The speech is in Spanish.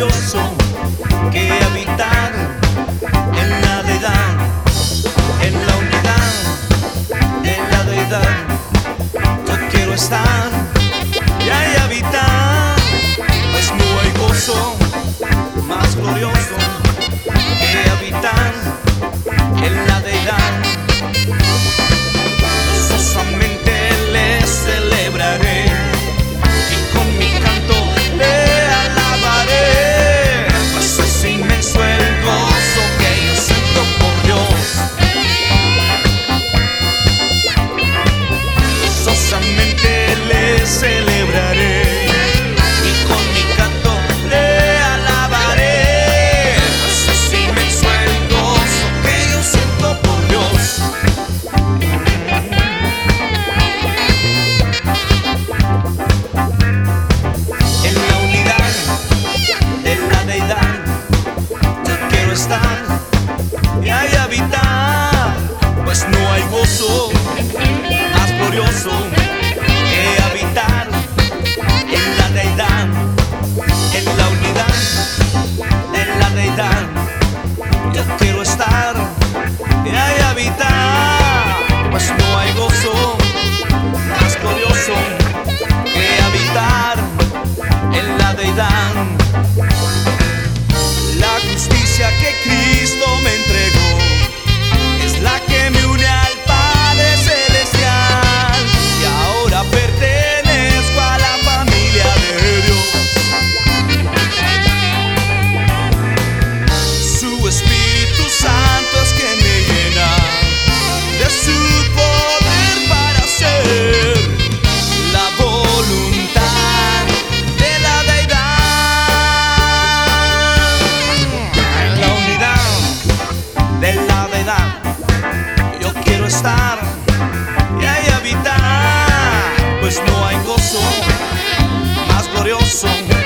glorioso que habitar en pues no hay gozo. meu som.